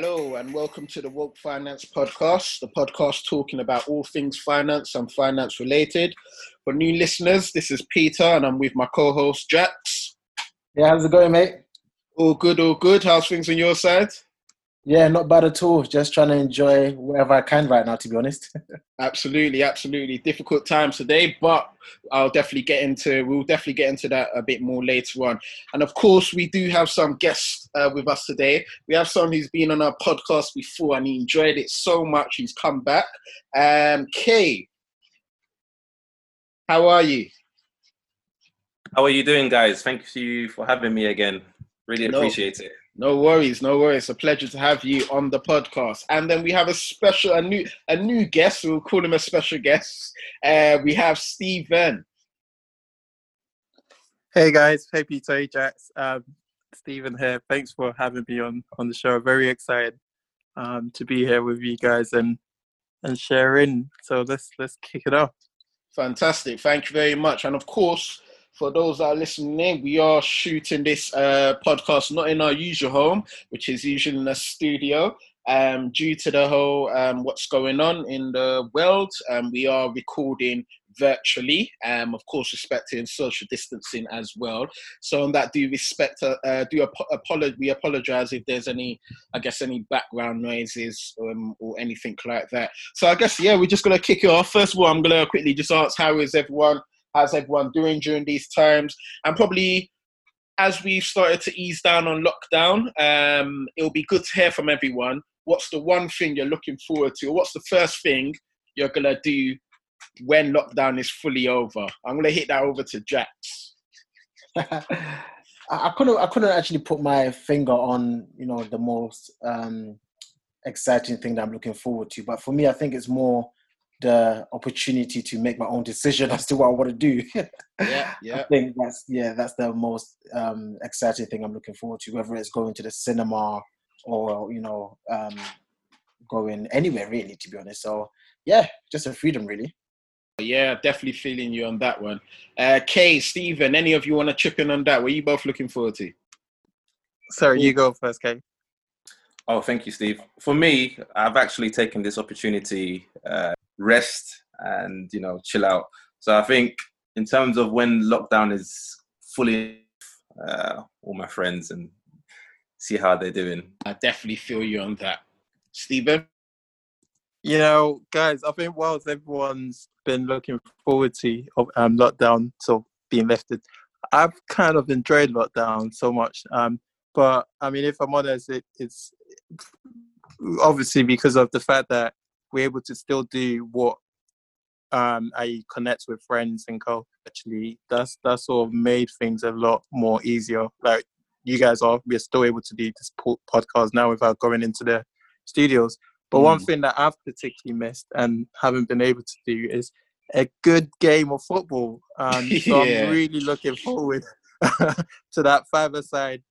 Hello and welcome to the Woke Finance Podcast, the podcast talking about all things finance and finance related. For new listeners, this is Peter and I'm with my co host Jax. Yeah, how's it going, mate? All good, all good. How's things on your side? Yeah, not bad at all. Just trying to enjoy wherever I can right now, to be honest. absolutely, absolutely. Difficult times today, but I'll definitely get into. We'll definitely get into that a bit more later on. And of course, we do have some guests uh, with us today. We have someone who's been on our podcast before, and he enjoyed it so much. He's come back. Um, Kay, how are you? How are you doing, guys? Thank you for having me again. Really appreciate no. it. No worries, no worries. It's a pleasure to have you on the podcast. And then we have a special, a new, a new guest. We'll call him a special guest. Uh, we have Stephen. Hey guys, hey Peter, hey Jax. Um, Stephen here. Thanks for having me on on the show. Very excited um, to be here with you guys and and sharing. So let's let's kick it off. Fantastic. Thank you very much. And of course, for those that are listening in, we are shooting this uh, podcast not in our usual home, which is usually in a studio. Um, due to the whole um, what's going on in the world, um, we are recording virtually, um, of course, respecting social distancing as well. So, on that, do respect, uh, uh do ap- apologize. We apologize if there's any, I guess, any background noises um, or anything like that. So, I guess, yeah, we're just gonna kick it off. First of all, I'm gonna quickly just ask, how is everyone? How's everyone doing during these times? And probably as we've started to ease down on lockdown, um, it'll be good to hear from everyone. What's the one thing you're looking forward to? Or what's the first thing you're gonna do when lockdown is fully over? I'm gonna hit that over to Jax. I couldn't I couldn't actually put my finger on, you know, the most um, exciting thing that I'm looking forward to. But for me, I think it's more the opportunity to make my own decision as to what I want to do. yeah, yeah. I think that's yeah, that's the most um, exciting thing I'm looking forward to. Whether it's going to the cinema or you know um, going anywhere really, to be honest. So yeah, just a freedom really. Yeah, definitely feeling you on that one. Uh, Kay, Stephen, any of you want to chip in on that? What are you both looking forward to? Sorry, you go first, Kay. Oh, thank you, Steve. For me, I've actually taken this opportunity uh, rest and you know chill out. So I think in terms of when lockdown is fully, uh, all my friends and see how they're doing. I definitely feel you on that, Stephen. You know, guys, I think whilst everyone's been looking forward to um, lockdown so being lifted, I've kind of enjoyed lockdown so much. Um, but I mean, if I'm honest, it, it's obviously because of the fact that we're able to still do what um, I connect with friends and co. Actually, that's that sort of made things a lot more easier. Like you guys are, we're still able to do this podcast now without going into the studios. But mm. one thing that I've particularly missed and haven't been able to do is a good game of football. Um, so yeah. I'm really looking forward to that five-a-side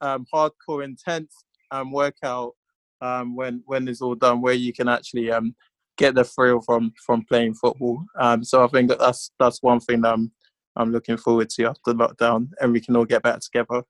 um, hardcore, intense um, workout um, when when it's all done, where you can actually um, get the thrill from from playing football. Um, so I think that that's that's one thing that I'm I'm looking forward to after lockdown, and we can all get back together.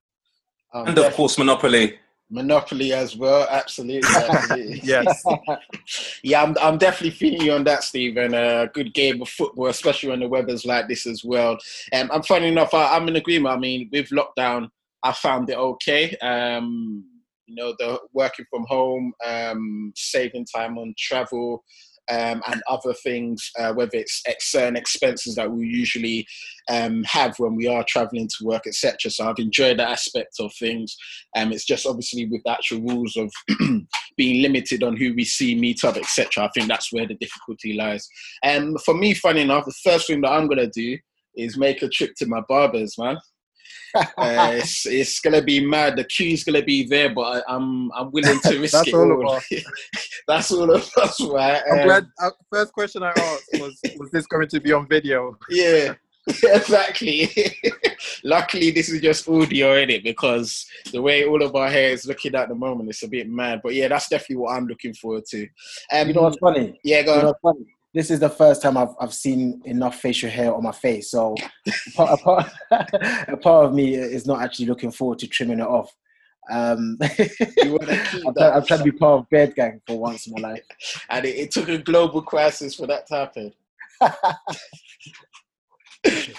Um, and of course, Monopoly. Monopoly as well, absolutely. absolutely. yes. yeah, I'm, I'm definitely feeling you on that, Stephen. A uh, good game of football, especially when the weather's like this as well. Um, I'm funny enough, I, am in agreement. I mean, with lockdown, I found it okay. Um, you know, the working from home, um, saving time on travel, um, and other things, uh, whether it's certain expenses that we usually um, have when we are traveling to work, etc. So I've enjoyed that aspect of things. Um, it's just obviously with the actual rules of being limited on who we see, meet up, etc. I think that's where the difficulty lies. And for me, funny enough, the first thing that I'm gonna do is make a trip to my barber's, man uh, it's, it's gonna be mad. The queue's gonna be there, but I, am I'm, I'm willing to risk That's it all. all. That's all of us, right? I'm um, glad. Uh, first question I asked was, was this going to be on video? Yeah. exactly. Luckily, this is just audio in it because the way all of our hair is looking at the moment, it's a bit mad. But yeah, that's definitely what I'm looking forward to. Um, you know what's funny? Yeah, go you on this is the first time I've I've seen enough facial hair on my face. So a part, a part, a part of me is not actually looking forward to trimming it off. Um, I'm, I'm, trying to be part of Bed Gang for once in my life. and it, it took a global crisis for that to happen.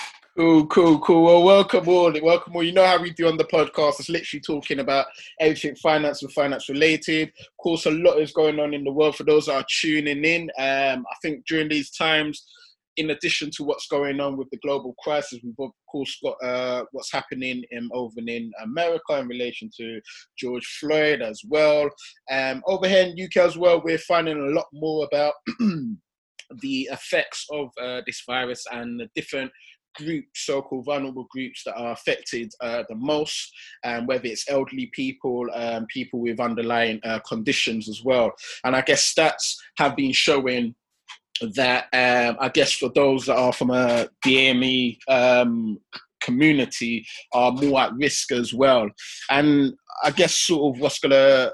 Cool, cool, cool. Well, welcome all. Welcome all. You know how we do on the podcast. It's literally talking about everything finance and finance related. Of course, a lot is going on in the world for those that are tuning in. Um, I think during these times, in addition to what's going on with the global crisis, we've of course got uh, what's happening in, over in America in relation to George Floyd as well. Um, over here in UK as well, we're finding a lot more about the effects of uh, this virus and the different groups, so-called vulnerable groups that are affected uh, the most, um, whether it's elderly people, um, people with underlying uh, conditions as well. And I guess stats have been showing that um, I guess for those that are from a BAME um, community are more at risk as well. And I guess sort of what's gonna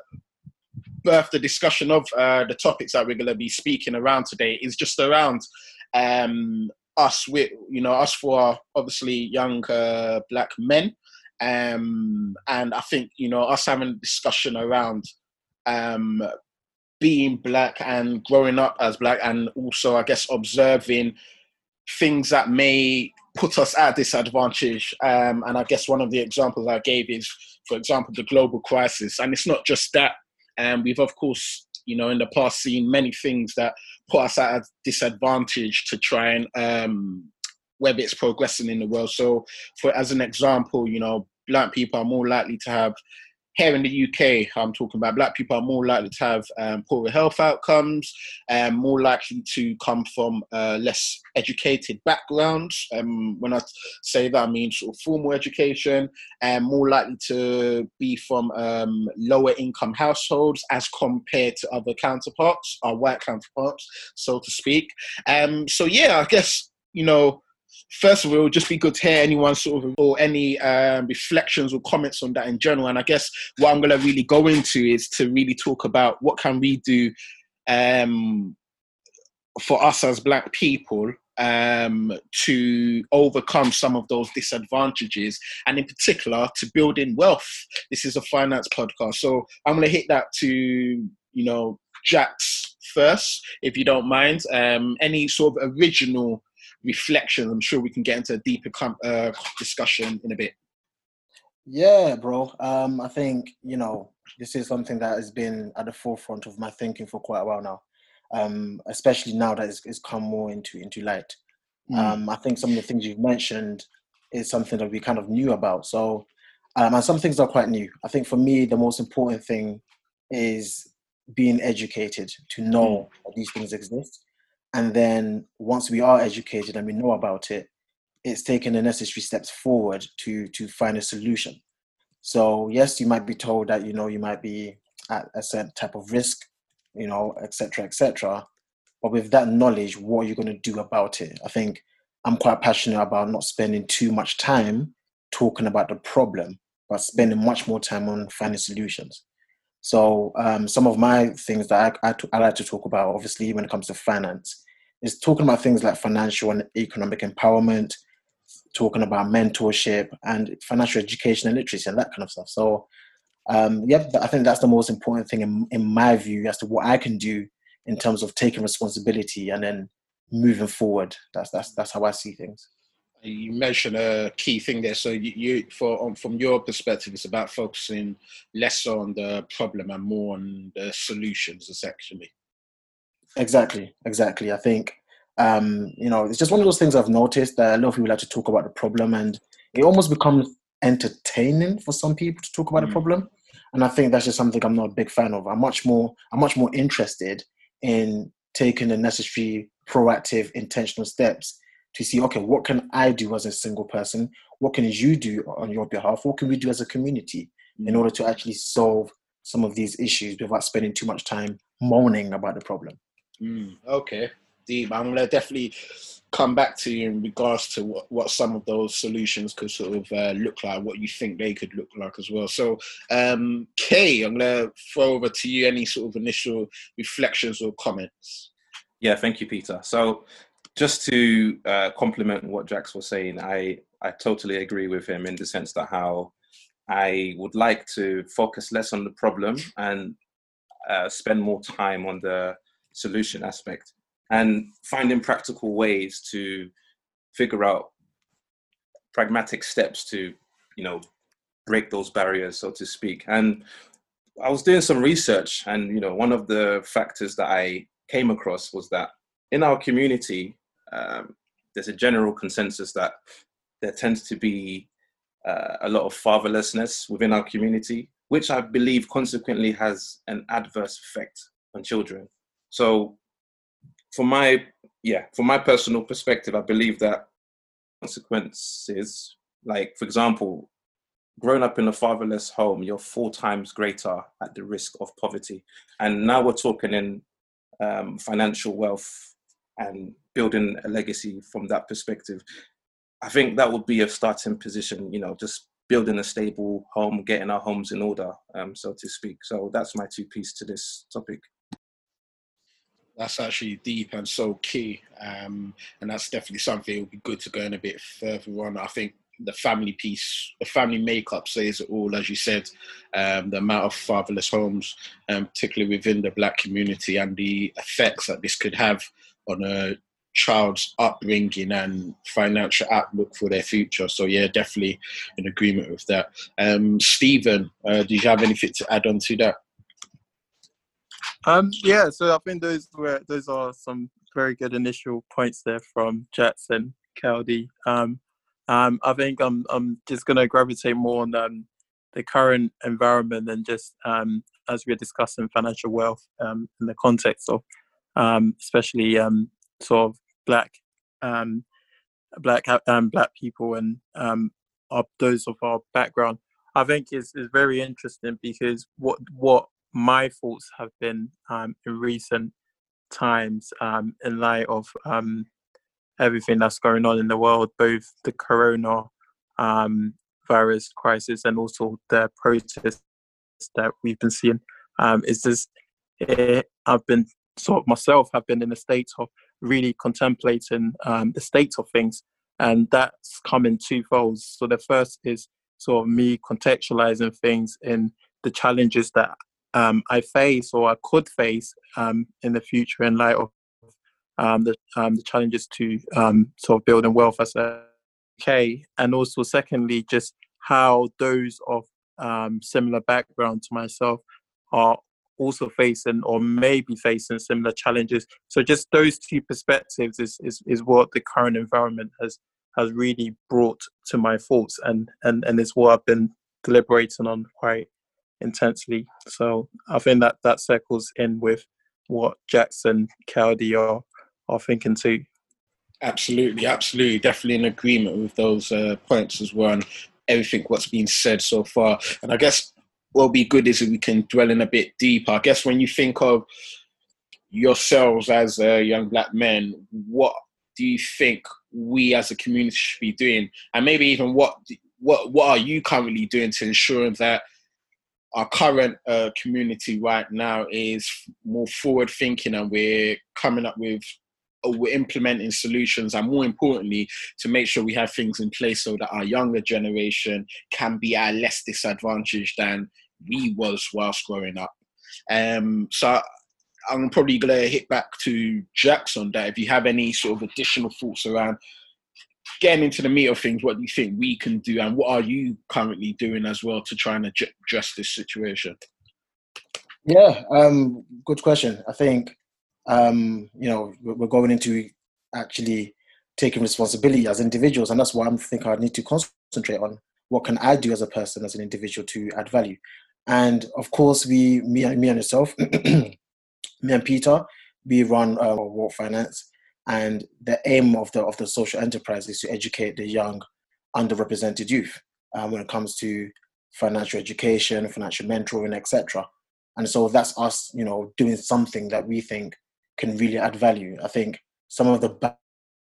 birth the discussion of uh, the topics that we're gonna be speaking around today is just around um, us with you know us for obviously young uh, black men. Um, and i think you know us having a discussion around um, being black and growing up as black and also i guess observing things that may put us at disadvantage. Um, and i guess one of the examples i gave is for example the global crisis. And it's not just that. And um, we've of course you know in the past seen many things that put us at a disadvantage to try and um, whether it's progressing in the world. So, for as an example, you know, black people are more likely to have here in the UK, I'm talking about black people are more likely to have um, poorer health outcomes, and um, more likely to come from uh, less educated backgrounds. Um, when I say that, I mean sort of formal education, and more likely to be from um, lower income households as compared to other counterparts, our white counterparts, so to speak. Um, so yeah, I guess you know first of all, it would just be good to hear anyone sort of or any um, reflections or comments on that in general. And I guess what I'm going to really go into is to really talk about what can we do um, for us as Black people um, to overcome some of those disadvantages, and in particular to build in wealth. This is a finance podcast, so I'm going to hit that to you know Jax first, if you don't mind. Um, any sort of original reflection. I'm sure we can get into a deeper com- uh, discussion in a bit. Yeah, bro. Um, I think you know this is something that has been at the forefront of my thinking for quite a while now. Um, especially now that it's, it's come more into into light. Mm. Um, I think some of the things you've mentioned is something that we kind of knew about. So, um, and some things are quite new. I think for me, the most important thing is being educated to know mm. that these things exist and then once we are educated and we know about it it's taking the necessary steps forward to to find a solution. So yes you might be told that you know you might be at a certain type of risk you know etc etc but with that knowledge what are you going to do about it? I think i'm quite passionate about not spending too much time talking about the problem but spending much more time on finding solutions. So um, some of my things that I, I, I like to talk about obviously when it comes to finance is talking about things like financial and economic empowerment, talking about mentorship and financial education and literacy and that kind of stuff. So, um, yeah, I think that's the most important thing in, in my view as to what I can do in terms of taking responsibility and then moving forward. That's that's that's how I see things. You mentioned a key thing there. So you, you for um, from your perspective, it's about focusing less on the problem and more on the solutions, essentially. Exactly, exactly. I think um, you know it's just one of those things I've noticed that a lot of people like to talk about the problem, and it almost becomes entertaining for some people to talk about mm. the problem. And I think that's just something I'm not a big fan of. I'm much more I'm much more interested in taking the necessary proactive intentional steps to see okay what can i do as a single person what can you do on your behalf what can we do as a community mm. in order to actually solve some of these issues without spending too much time moaning about the problem Mm, okay, deep. I'm gonna definitely come back to you in regards to what, what some of those solutions could sort of uh, look like, what you think they could look like as well. So, um, Kay, I'm gonna throw over to you any sort of initial reflections or comments. Yeah, thank you, Peter. So, just to uh, complement what Jax was saying, I I totally agree with him in the sense that how I would like to focus less on the problem and uh, spend more time on the solution aspect and finding practical ways to figure out pragmatic steps to, you know, break those barriers, so to speak. And I was doing some research, and you know, one of the factors that I came across was that in our community, um, there's a general consensus that there tends to be uh, a lot of fatherlessness within our community, which I believe consequently has an adverse effect on children. So, for my yeah, from my personal perspective, I believe that consequences, like for example, growing up in a fatherless home, you're four times greater at the risk of poverty. And now we're talking in um, financial wealth and building a legacy from that perspective. I think that would be a starting position, you know, just building a stable home, getting our homes in order, um, so to speak. So that's my two piece to this topic. That's actually deep and so key, um, and that's definitely something it would be good to go in a bit further on. I think the family piece, the family makeup says it all, as you said. Um, the amount of fatherless homes, um, particularly within the black community, and the effects that this could have on a child's upbringing and financial outlook for their future. So yeah, definitely in agreement with that. Um, Stephen, uh, do you have anything to add on to that? Um, yeah, so I think those were those are some very good initial points there from Jackson, Keldy. Um, um, I think I'm I'm just going to gravitate more on um, the current environment and just um, as we're discussing financial wealth um, in the context of um, especially um, sort of black um, black um, black people and um, those of our background. I think is is very interesting because what what my thoughts have been um, in recent times um, in light of um, everything that's going on in the world, both the corona um, virus crisis and also the protests that we've been seeing. Um, is this? It, eh, I've been sort of myself have been in a state of really contemplating um, the state of things, and that's come in two folds. So the first is sort of me contextualizing things in the challenges that um, I face or I could face um, in the future in light of um, the, um, the challenges to um, sort of building wealth as a K, and also secondly, just how those of um, similar background to myself are also facing or may be facing similar challenges. So just those two perspectives is, is, is what the current environment has has really brought to my thoughts and, and, and is what I've been deliberating on quite intensely. So I think that that circles in with what Jackson, Keldy are are thinking too. Absolutely, absolutely, definitely in agreement with those uh, points as well, and everything what's been said so far. And I guess what'll be good is if we can dwell in a bit deeper. I guess when you think of yourselves as uh, young black men, what do you think we as a community should be doing, and maybe even what what what are you currently doing to ensure that our current uh, community right now is more forward thinking and we're coming up with we're implementing solutions and more importantly to make sure we have things in place so that our younger generation can be at less disadvantaged than we was whilst growing up. Um, so i'm probably going to hit back to jackson that. If you have any sort of additional thoughts around getting into the meat of things what do you think we can do and what are you currently doing as well to try and address this situation? Yeah um, good question. I think um, you know, we're going into actually taking responsibility as individuals, and that's why I'm thinking I need to concentrate on. What can I do as a person, as an individual, to add value. And of course, we, me, me and yourself, me and Peter, we run uh, Finance, and the aim of the of the social enterprise is to educate the young, underrepresented youth um, when it comes to financial education, financial mentoring, etc. And so that's us, you know, doing something that we think can really add value. I think some of the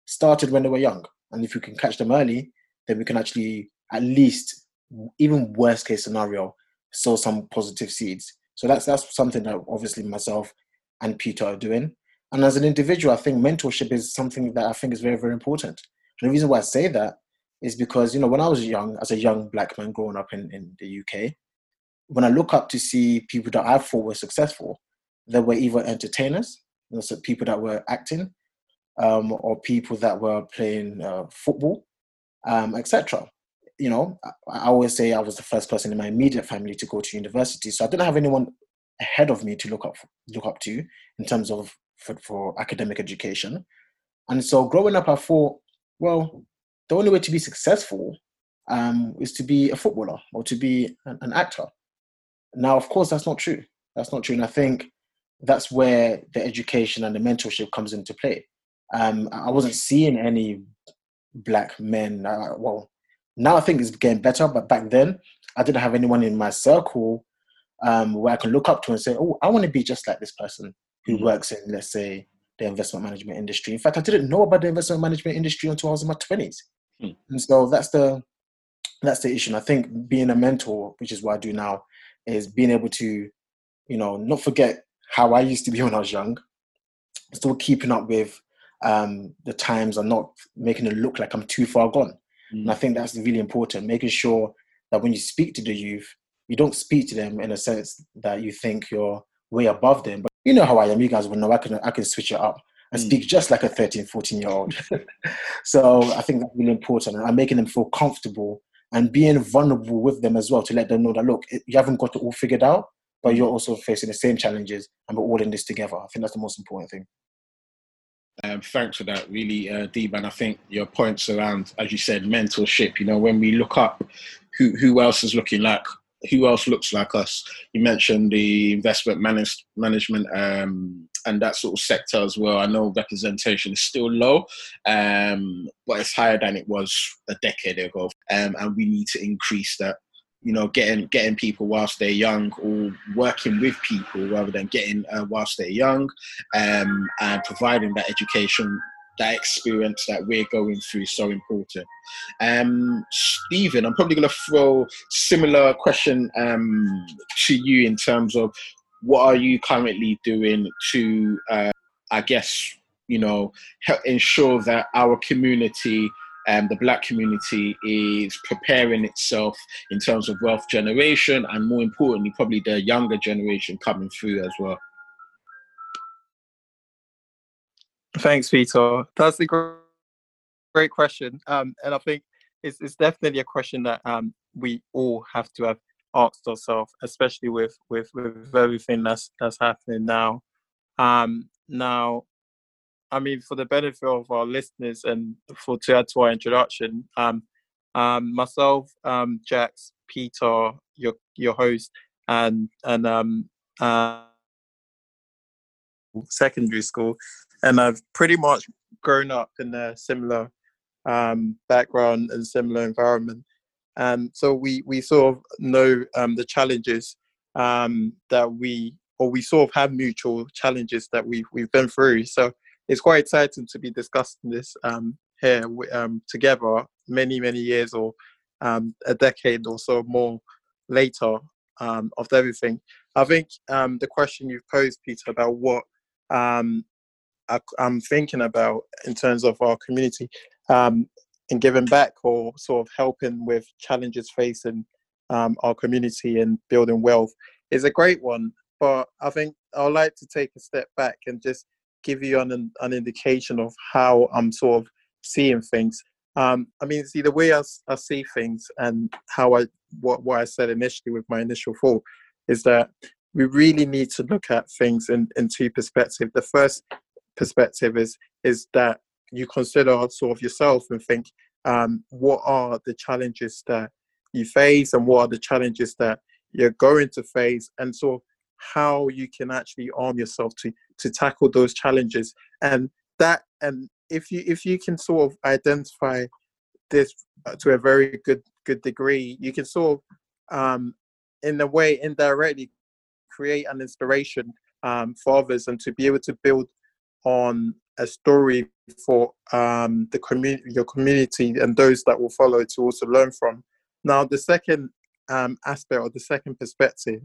started when they were young, and if you can catch them early, then we can actually at least, even worst case scenario, sow some positive seeds. So that's that's something that obviously myself and Peter are doing. And as an individual, I think mentorship is something that I think is very very important. And the reason why I say that is because you know when I was young, as a young black man growing up in, in the UK, when I look up to see people that I thought were successful, they were either entertainers, you know, so people that were acting, um, or people that were playing uh, football, um, etc. You know, I, I always say I was the first person in my immediate family to go to university, so I didn't have anyone ahead of me to look up look up to in terms of for, for academic education. And so growing up, I thought, well, the only way to be successful um, is to be a footballer or to be an, an, actor. Now, of course, that's not true. That's not true. And I think that's where the education and the mentorship comes into play. Um, I wasn't seeing any black men. Uh, well, now I think it's getting better, but back then I didn't have anyone in my circle um, where I can look up to and say, oh, I want to be just like this person who mm-hmm. works in, let's say, the investment management industry. In fact, I didn't know about the investment management industry until I was in my twenties, hmm. and so that's the that's the issue. And I think being a mentor, which is what I do now, is being able to, you know, not forget how I used to be when I was young, still keeping up with um, the times and not making it look like I'm too far gone. Mm. And I think that's really important, making sure that when you speak to the youth, you don't speak to them in a sense that you think you're way above them, but you know how I am. You guys will know I can I can switch it up and mm. speak just like a 13, 14 year old. so I think that's really important. And I'm making them feel comfortable and being vulnerable with them as well to let them know that look, you haven't got it all figured out, but you're also facing the same challenges and we're all in this together. I think that's the most important thing. Um, thanks for that, really, uh, Deeb. And I think your points around, as you said, mentorship. You know, when we look up who who else is looking like who else looks like us? You mentioned the investment manage, management um, and that sort of sector as well. I know representation is still low, um, but it's higher than it was a decade ago, um, and we need to increase that. You know, getting getting people whilst they're young, or working with people rather than getting uh, whilst they're young, um, and providing that education that experience that we're going through is so important. Um, Stephen, I'm probably going to throw similar question um, to you in terms of what are you currently doing to, uh, I guess, you know, help ensure that our community and um, the black community is preparing itself in terms of wealth generation and more importantly, probably the younger generation coming through as well. Thanks, Peter. That's a great, great question. Um, and I think it's, it's definitely a question that um, we all have to have asked ourselves, especially with, with, with everything that's, that's happening now. Um, now, I mean, for the benefit of our listeners and for to add to our introduction, um, um, myself, um, Jax, Peter, your your host, and and um, uh, secondary school, and I've pretty much grown up in a similar um, background and similar environment. And so we, we sort of know um, the challenges um, that we, or we sort of have mutual challenges that we've, we've been through. So it's quite exciting to be discussing this um, here um, together many, many years or um, a decade or so more later of everything. I think the question you've posed, Peter, about what um, I, am thinking about in terms of our community um, and giving back or sort of helping with challenges facing um, our community and building wealth is a great one. But I think I'd like to take a step back and just give you an, an indication of how I'm sort of seeing things. Um, I mean, see the way I, I see things and how I what what I said initially with my initial thought is that we really need to look at things in, in two perspectives. The first perspective is is that you consider sort of yourself and think um, what are the challenges that you face and what are the challenges that you're going to face? And of how you can actually arm yourself to to tackle those challenges. And that and if you if you can sort of identify this to a very good good degree you can sort of um, in a way indirectly create an inspiration um, for others and to be able to build on a story for um, the community, your community, and those that will follow to also learn from. Now, the second um, aspect or the second perspective,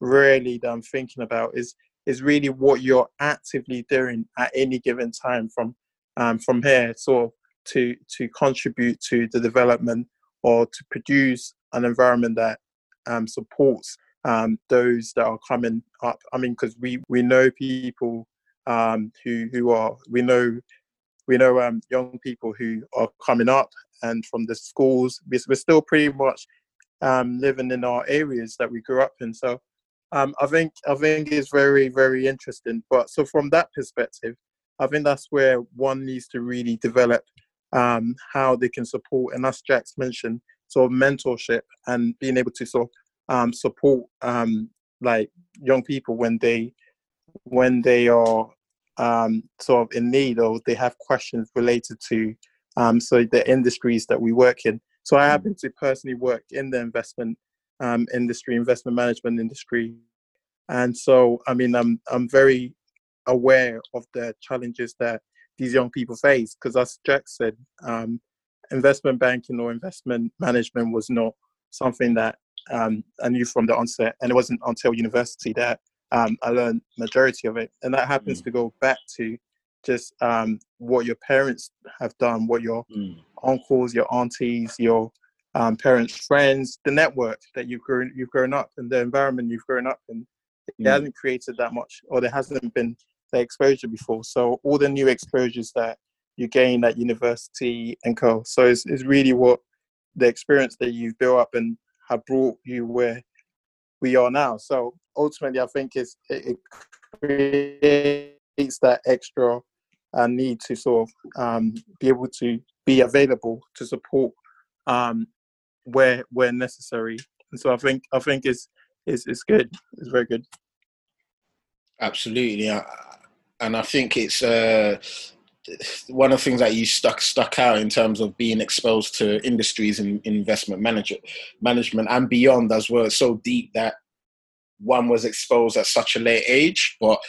really that I'm thinking about is is really what you're actively doing at any given time from um, from here. So to to contribute to the development or to produce an environment that um, supports um, those that are coming up. I mean, because we we know people um, who who are we know we know um, young people who are coming up and from the schools. We're still pretty much um, living in our areas that we grew up in. So um, I think I think it's very very interesting. But so from that perspective, I think that's where one needs to really develop um, how they can support, and as Jax mentioned, sort of mentorship and being able to sort of um, support um, like young people when they when they are um, sort of in need or they have questions related to um, so the industries that we work in. So I happen to personally work in the investment um, industry, investment management industry, and so I mean I'm I'm very aware of the challenges that these young people face because as Jack said, um, investment banking or investment management was not something that um, I knew from the onset, and it wasn't until university that um, I learned majority of it, and that happens mm. to go back to just um, what your parents have done, what your mm. uncles, your aunties, your um, parents, friends, the network that you've grown you've grown up in, the environment you've grown up in. It mm. hasn't created that much, or there hasn't been the exposure before. So all the new exposures that you gain at university and co. So it's, it's really what the experience that you've built up and have brought you where we are now. So ultimately, I think it's, it, creates that extra uh, need to sort of um, be able to be available to support um, where where necessary. And so I think I think it's it's, it's good. It's very good. Absolutely, and I think it's uh, one of the things that you stuck stuck out in terms of being exposed to industries and in investment manager, management and beyond as well. So deep that one was exposed at such a late age, but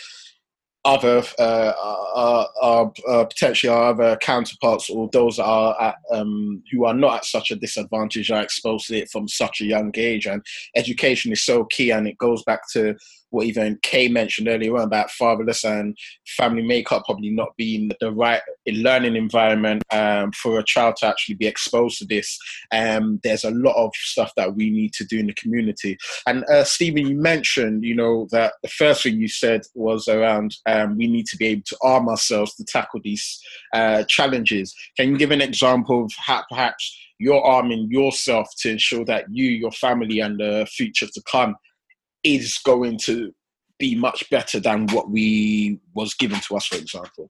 other uh, are, are, are, potentially our other counterparts or those that are at, um, who are not at such a disadvantage are exposed to it from such a young age and education is so key and it goes back to what even Kay mentioned earlier on about fatherless and family makeup probably not being the right learning environment um, for a child to actually be exposed to this. Um, there's a lot of stuff that we need to do in the community. And uh, Stephen, you mentioned, you know, that the first thing you said was around um, we need to be able to arm ourselves to tackle these uh, challenges. Can you give an example of how perhaps you're arming yourself to ensure that you, your family, and the future to come is going to be much better than what we was given to us, for example?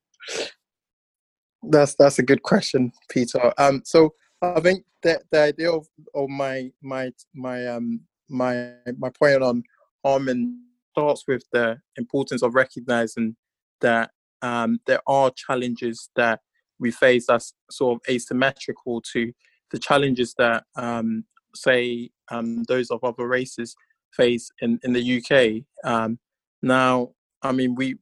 That's that's a good question, Peter. Um, so I think that the idea of, of my my my um my my point on Armin starts with the importance of recognizing that um, there are challenges that we face that's sort of asymmetrical to the challenges that um, say um, those of other races face in in the UK. Um, now, I mean, we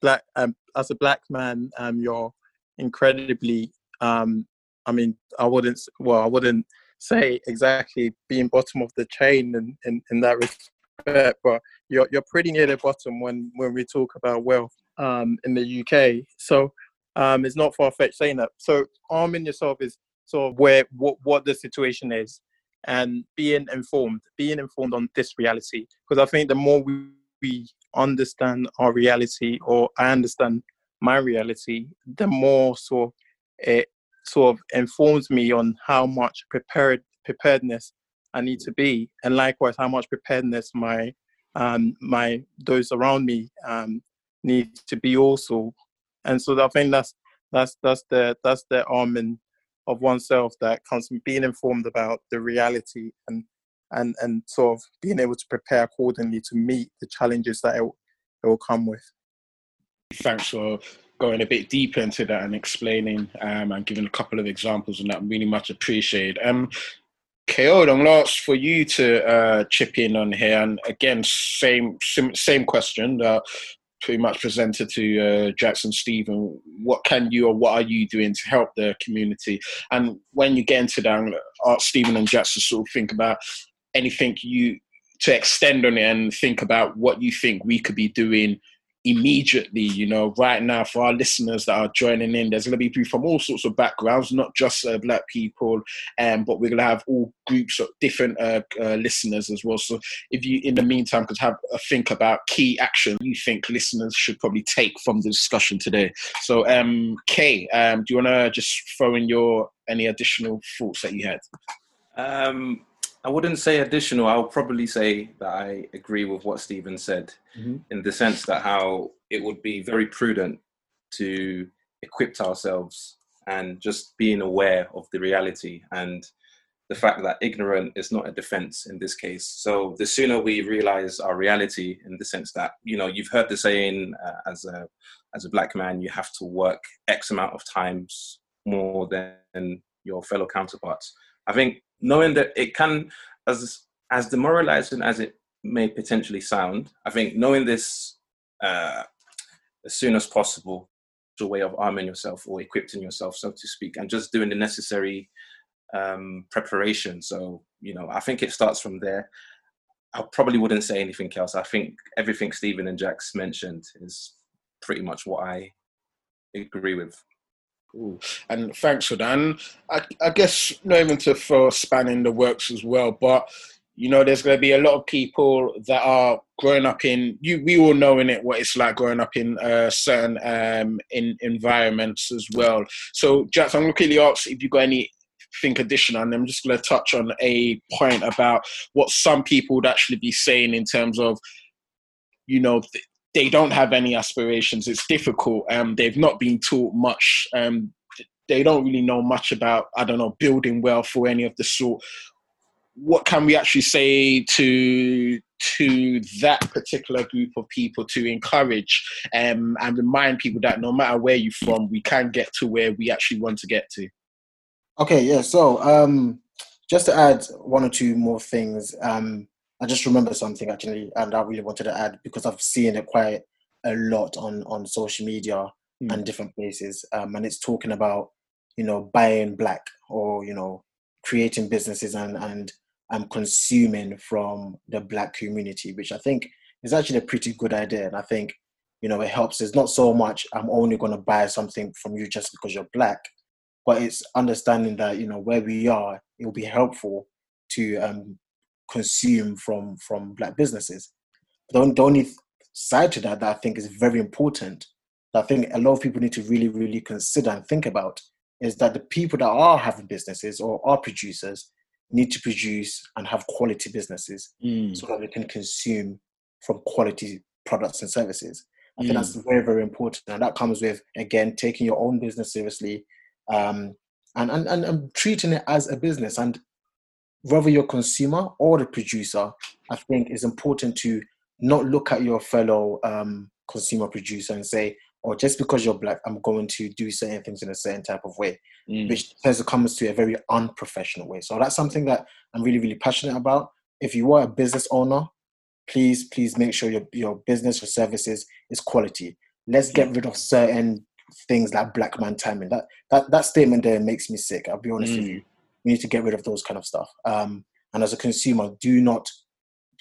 black um, as a black man, um, you're incredibly. Um, I mean, I wouldn't. Well, I wouldn't say exactly being bottom of the chain in, in, in that respect, but you're you're pretty near the bottom when when we talk about wealth um, in the UK. So um, it's not far fetched saying that. So arming yourself is sort of where what what the situation is and being informed, being informed on this reality. Because I think the more we, we understand our reality, or I understand my reality, the more of it sort of informs me on how much prepared preparedness I need to be, and likewise how much preparedness my um, my those around me um, need to be also. And so I think that's that's that's the that's the arming of oneself that comes from being informed about the reality and and and sort of being able to prepare accordingly to meet the challenges that it, it will come with. Thanks for going a bit deeper into that and explaining um, and giving a couple of examples, and that really much appreciated. Um, KO, long last for you to uh, chip in on here, and again, same same question. Uh, pretty much presented to uh, Jackson Stephen. What can you or what are you doing to help the community? And when you get into that, ask Stephen and Jackson sort of think about anything you to extend on it and think about what you think we could be doing immediately. You know, right now for our listeners that are joining in, there's going to be people from all sorts of backgrounds, not just uh, black people, um, but we're going to have all groups of different uh, uh, listeners as well. So if you, in the meantime, could have a think about key action you think listeners should probably take from the discussion today. So, um, Kay, um, do you want to just throw in your any additional thoughts that you had? Um, I wouldn't say additional. I'll probably say that I agree with what Stephen said mm-hmm. in the sense that how it would be very prudent to equip ourselves and just being aware of the reality and the fact that ignorant is not a defense in this case. So the sooner we realize our reality in the sense that, you know, you've heard the saying uh, as a, as a black man, you have to work X amount of times more than your fellow counterparts. I think knowing that it can, as as demoralizing as it may potentially sound, I think knowing this uh, as soon as possible, is a way of arming yourself or equipping yourself, so to speak, and just doing the necessary um, preparation. So you know, I think it starts from there. I probably wouldn't say anything else. I think everything Stephen and Jax mentioned is pretty much what I agree with. And thanks for that. And I, I guess not even to throw a span in the works as well, but you know, there's going to be a lot of people that are growing up in you. We all know in it what it's like growing up in uh, certain um, in environments as well. So, Jack, I'm going to quickly ask if you got any think additional and I'm just going to touch on a point about what some people would actually be saying in terms of you know they don't have any aspirations. It's difficult. Um, they've not been taught much. Um, they don't really know much about I don't know building wealth or any of the sort. What can we actually say to to that particular group of people to encourage um, and remind people that no matter where you're from, we can get to where we actually want to get to. Okay, yeah. So um, just to add one or two more things, um, I just remember something actually, and I really wanted to add because I've seen it quite a lot on on social media mm. and different places, um, and it's talking about you know buying black or you know creating businesses and and and consuming from the black community, which I think is actually a pretty good idea, and I think you know it helps. It's not so much I'm only going to buy something from you just because you're black, but it's understanding that you know where we are, it will be helpful to um, consume from from black businesses. The, the only side to that that I think is very important, that I think a lot of people need to really, really consider and think about, is that the people that are having businesses or are producers need to produce and have quality businesses mm. so that they can consume from quality products and services. I think that's mm. very, very important. And that comes with, again, taking your own business seriously um, and, and, and, and treating it as a business. And whether you're a consumer or the producer, I think it's important to not look at your fellow um, consumer producer and say, "Oh, just because you're black, I'm going to do certain things in a certain type of way," mm. which tends to come to a very unprofessional way. So that's something that I'm really, really passionate about. If you are a business owner, please, please make sure your your business or services is quality. Let's get rid of certain things like black man timing. That that that statement there makes me sick. I'll be honest mm. with you we need to get rid of those kind of stuff. Um, and as a consumer, do not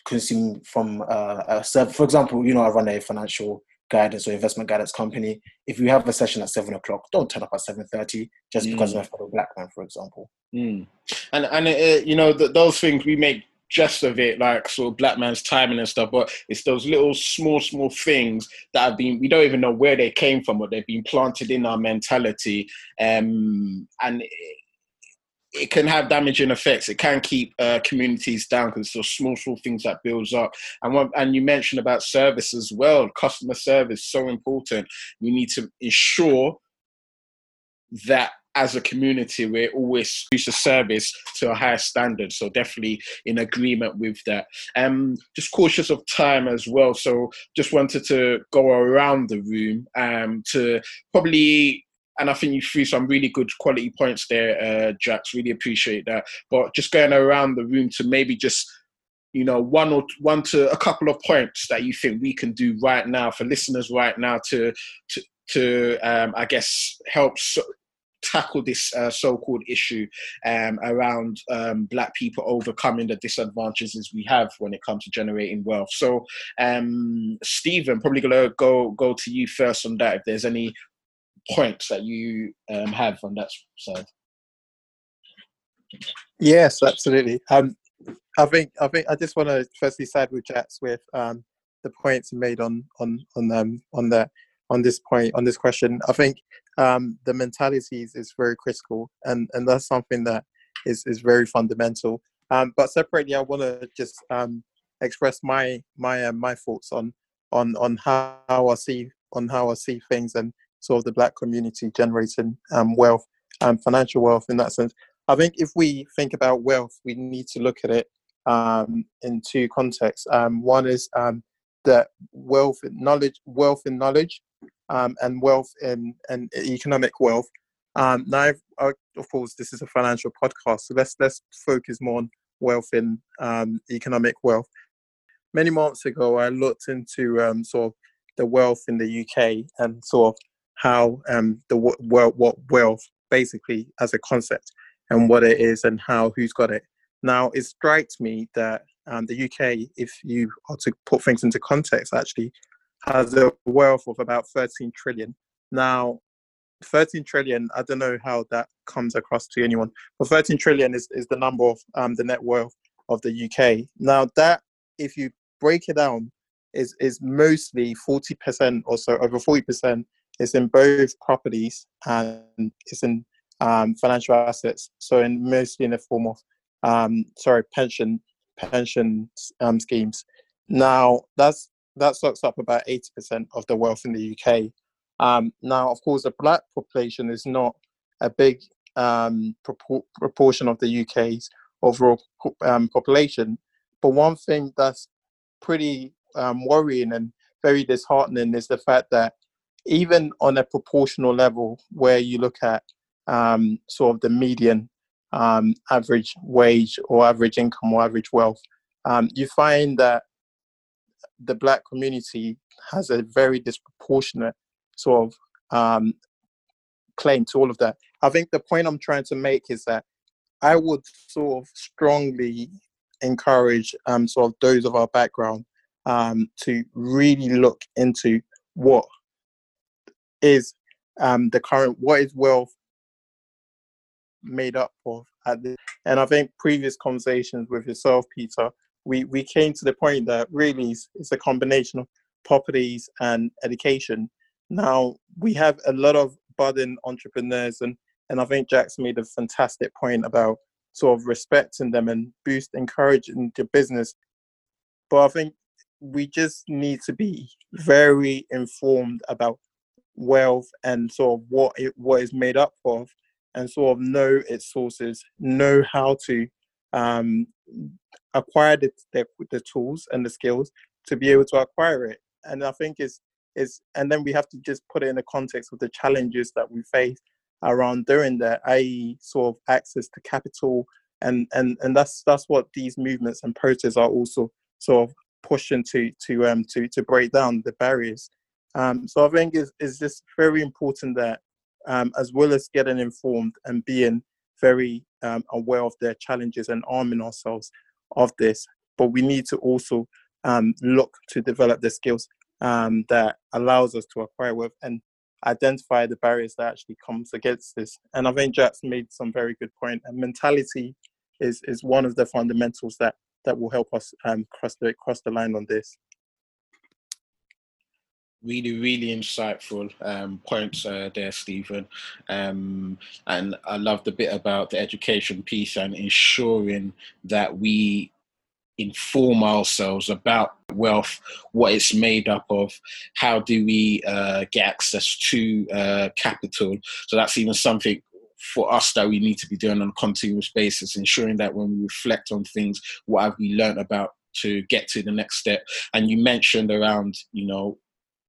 consume from uh, a serv- For example, you know, I run a financial guidance or investment guidance company. If you have a session at seven o'clock, don't turn up at seven thirty just mm. because I'm a fellow black man, for example. Mm. And and uh, you know th- those things we make just of it like sort of black man's timing and stuff but it's those little small small things that have been we don't even know where they came from but they've been planted in our mentality um, and it can have damaging effects. It can keep uh, communities down because those small, small things that builds up. And what, and you mentioned about service as well. Customer service so important. We need to ensure that as a community we're always use a service to a higher standard. So definitely in agreement with that. Um, just cautious of time as well. So just wanted to go around the room um, to probably and I think you threw some really good quality points there, uh, Jax. Really appreciate that. But just going around the room to maybe just, you know, one or one to a couple of points that you think we can do right now for listeners right now to to to um, I guess help so, tackle this uh, so-called issue um, around um, black people overcoming the disadvantages we have when it comes to generating wealth. So, um, Stephen, probably gonna go go to you first on that. If there's any points that you um, have on that side. Yes, absolutely. Um, I think I think I just want to firstly side with Jax with um, the points made on on on um, on that on this point on this question. I think um, the mentalities is very critical, and and that's something that is is very fundamental. Um, but separately, I want to just um, express my my uh, my thoughts on on on how I see on how I see things and sort of the black community generating um, wealth, and financial wealth in that sense. I think if we think about wealth, we need to look at it um, in two contexts. Um, one is um, that wealth in knowledge, wealth in knowledge, um, and wealth in and economic wealth. Um, now, uh, of course, this is a financial podcast, so let's let's focus more on wealth in economic wealth. Many months ago, I looked into sort of the wealth in the UK and sort of how the what wealth basically as a concept and what it is and how who's got it. Now, it strikes me that um, the UK, if you are to put things into context, actually has a wealth of about 13 trillion. Now, 13 trillion, I don't know how that comes across to anyone, but 13 trillion is, is the number of um, the net worth of the UK. Now, that, if you break it down, is, is mostly 40% or so, over 40% is in both properties and it's in um, financial assets. So in mostly in the form of um, sorry pension pension um, schemes. Now that's that sucks up about eighty percent of the wealth in the UK. Um, now, of course, the black population is not a big um, propor- proportion of the UK's overall um, population, but one thing that's pretty worrying and very disheartening is the fact that even on a proportional level, where you look at um, sort of the median um, average wage or average income or average wealth, um, you find that the black community has a very disproportionate sort of um, claim to all of that. I think the point I'm trying to make is that I would sort of strongly encourage um, sort of those of our background um, to really look into what is um, the current, what is wealth made up of at and I think previous conversations with yourself, Peter, we, we came to the point that really it's, it's a combination of properties and education. Now we have a lot of budding entrepreneurs and and I think Jax made a fantastic point about sort of respecting them and boost encouraging the business. But I think we just need to be very informed about wealth and sort of what it what is made up of and sort of know its sources, know how to um, acquire the, the, the tools and the skills to be able to acquire it. And I think it's is and then we have to just put it in the context of the challenges that we face around doing that, i.e., sort of access to capital, and and and that's that's what these movements and protests are also sort of pushing to to um to to break down the barriers. Um, so I think it's, it's just very important that um, as well as getting informed and being very um, aware of their challenges and arming ourselves of this. But we need to also um, look to develop the skills um, that allows us to acquire with and identify the barriers that actually comes against this. And I think Jax made some very good point. And mentality is is one of the fundamentals that that will help us um, cross the cross the line on this really, really insightful um, points uh, there, Stephen. Um, and I love the bit about the education piece and ensuring that we inform ourselves about wealth, what it's made up of, how do we uh, get access to uh, capital. So that's even something for us that we need to be doing on a continuous basis, ensuring that when we reflect on things, what have we learned about to get to the next step. And you mentioned around, you know,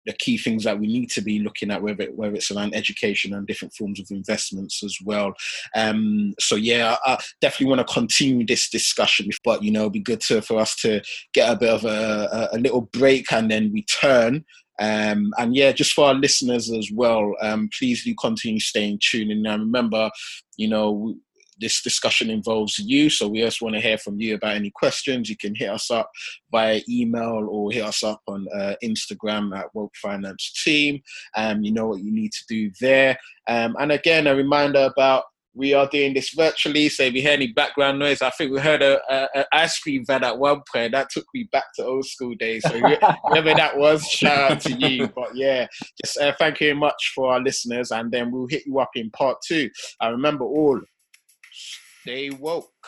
the key things that we need to be looking at, whether whether it's around education and different forms of investments as well. Um, so yeah, I definitely want to continue this discussion, but you know, it'd be good to for us to get a bit of a, a, a little break and then return Um, and yeah, just for our listeners as well, um, please do continue staying tuned. And remember, you know, this discussion involves you, so we just want to hear from you about any questions. You can hit us up via email or hit us up on uh, Instagram at Woke Finance Team. Um, you know what you need to do there. Um, and again, a reminder about we are doing this virtually. So if you hear any background noise, I think we heard a, a, a ice cream van at one point. That took me back to old school days. So whoever that was, shout out to you. But yeah, just uh, thank you very much for our listeners, and then we'll hit you up in part two. I remember all. Stay woke.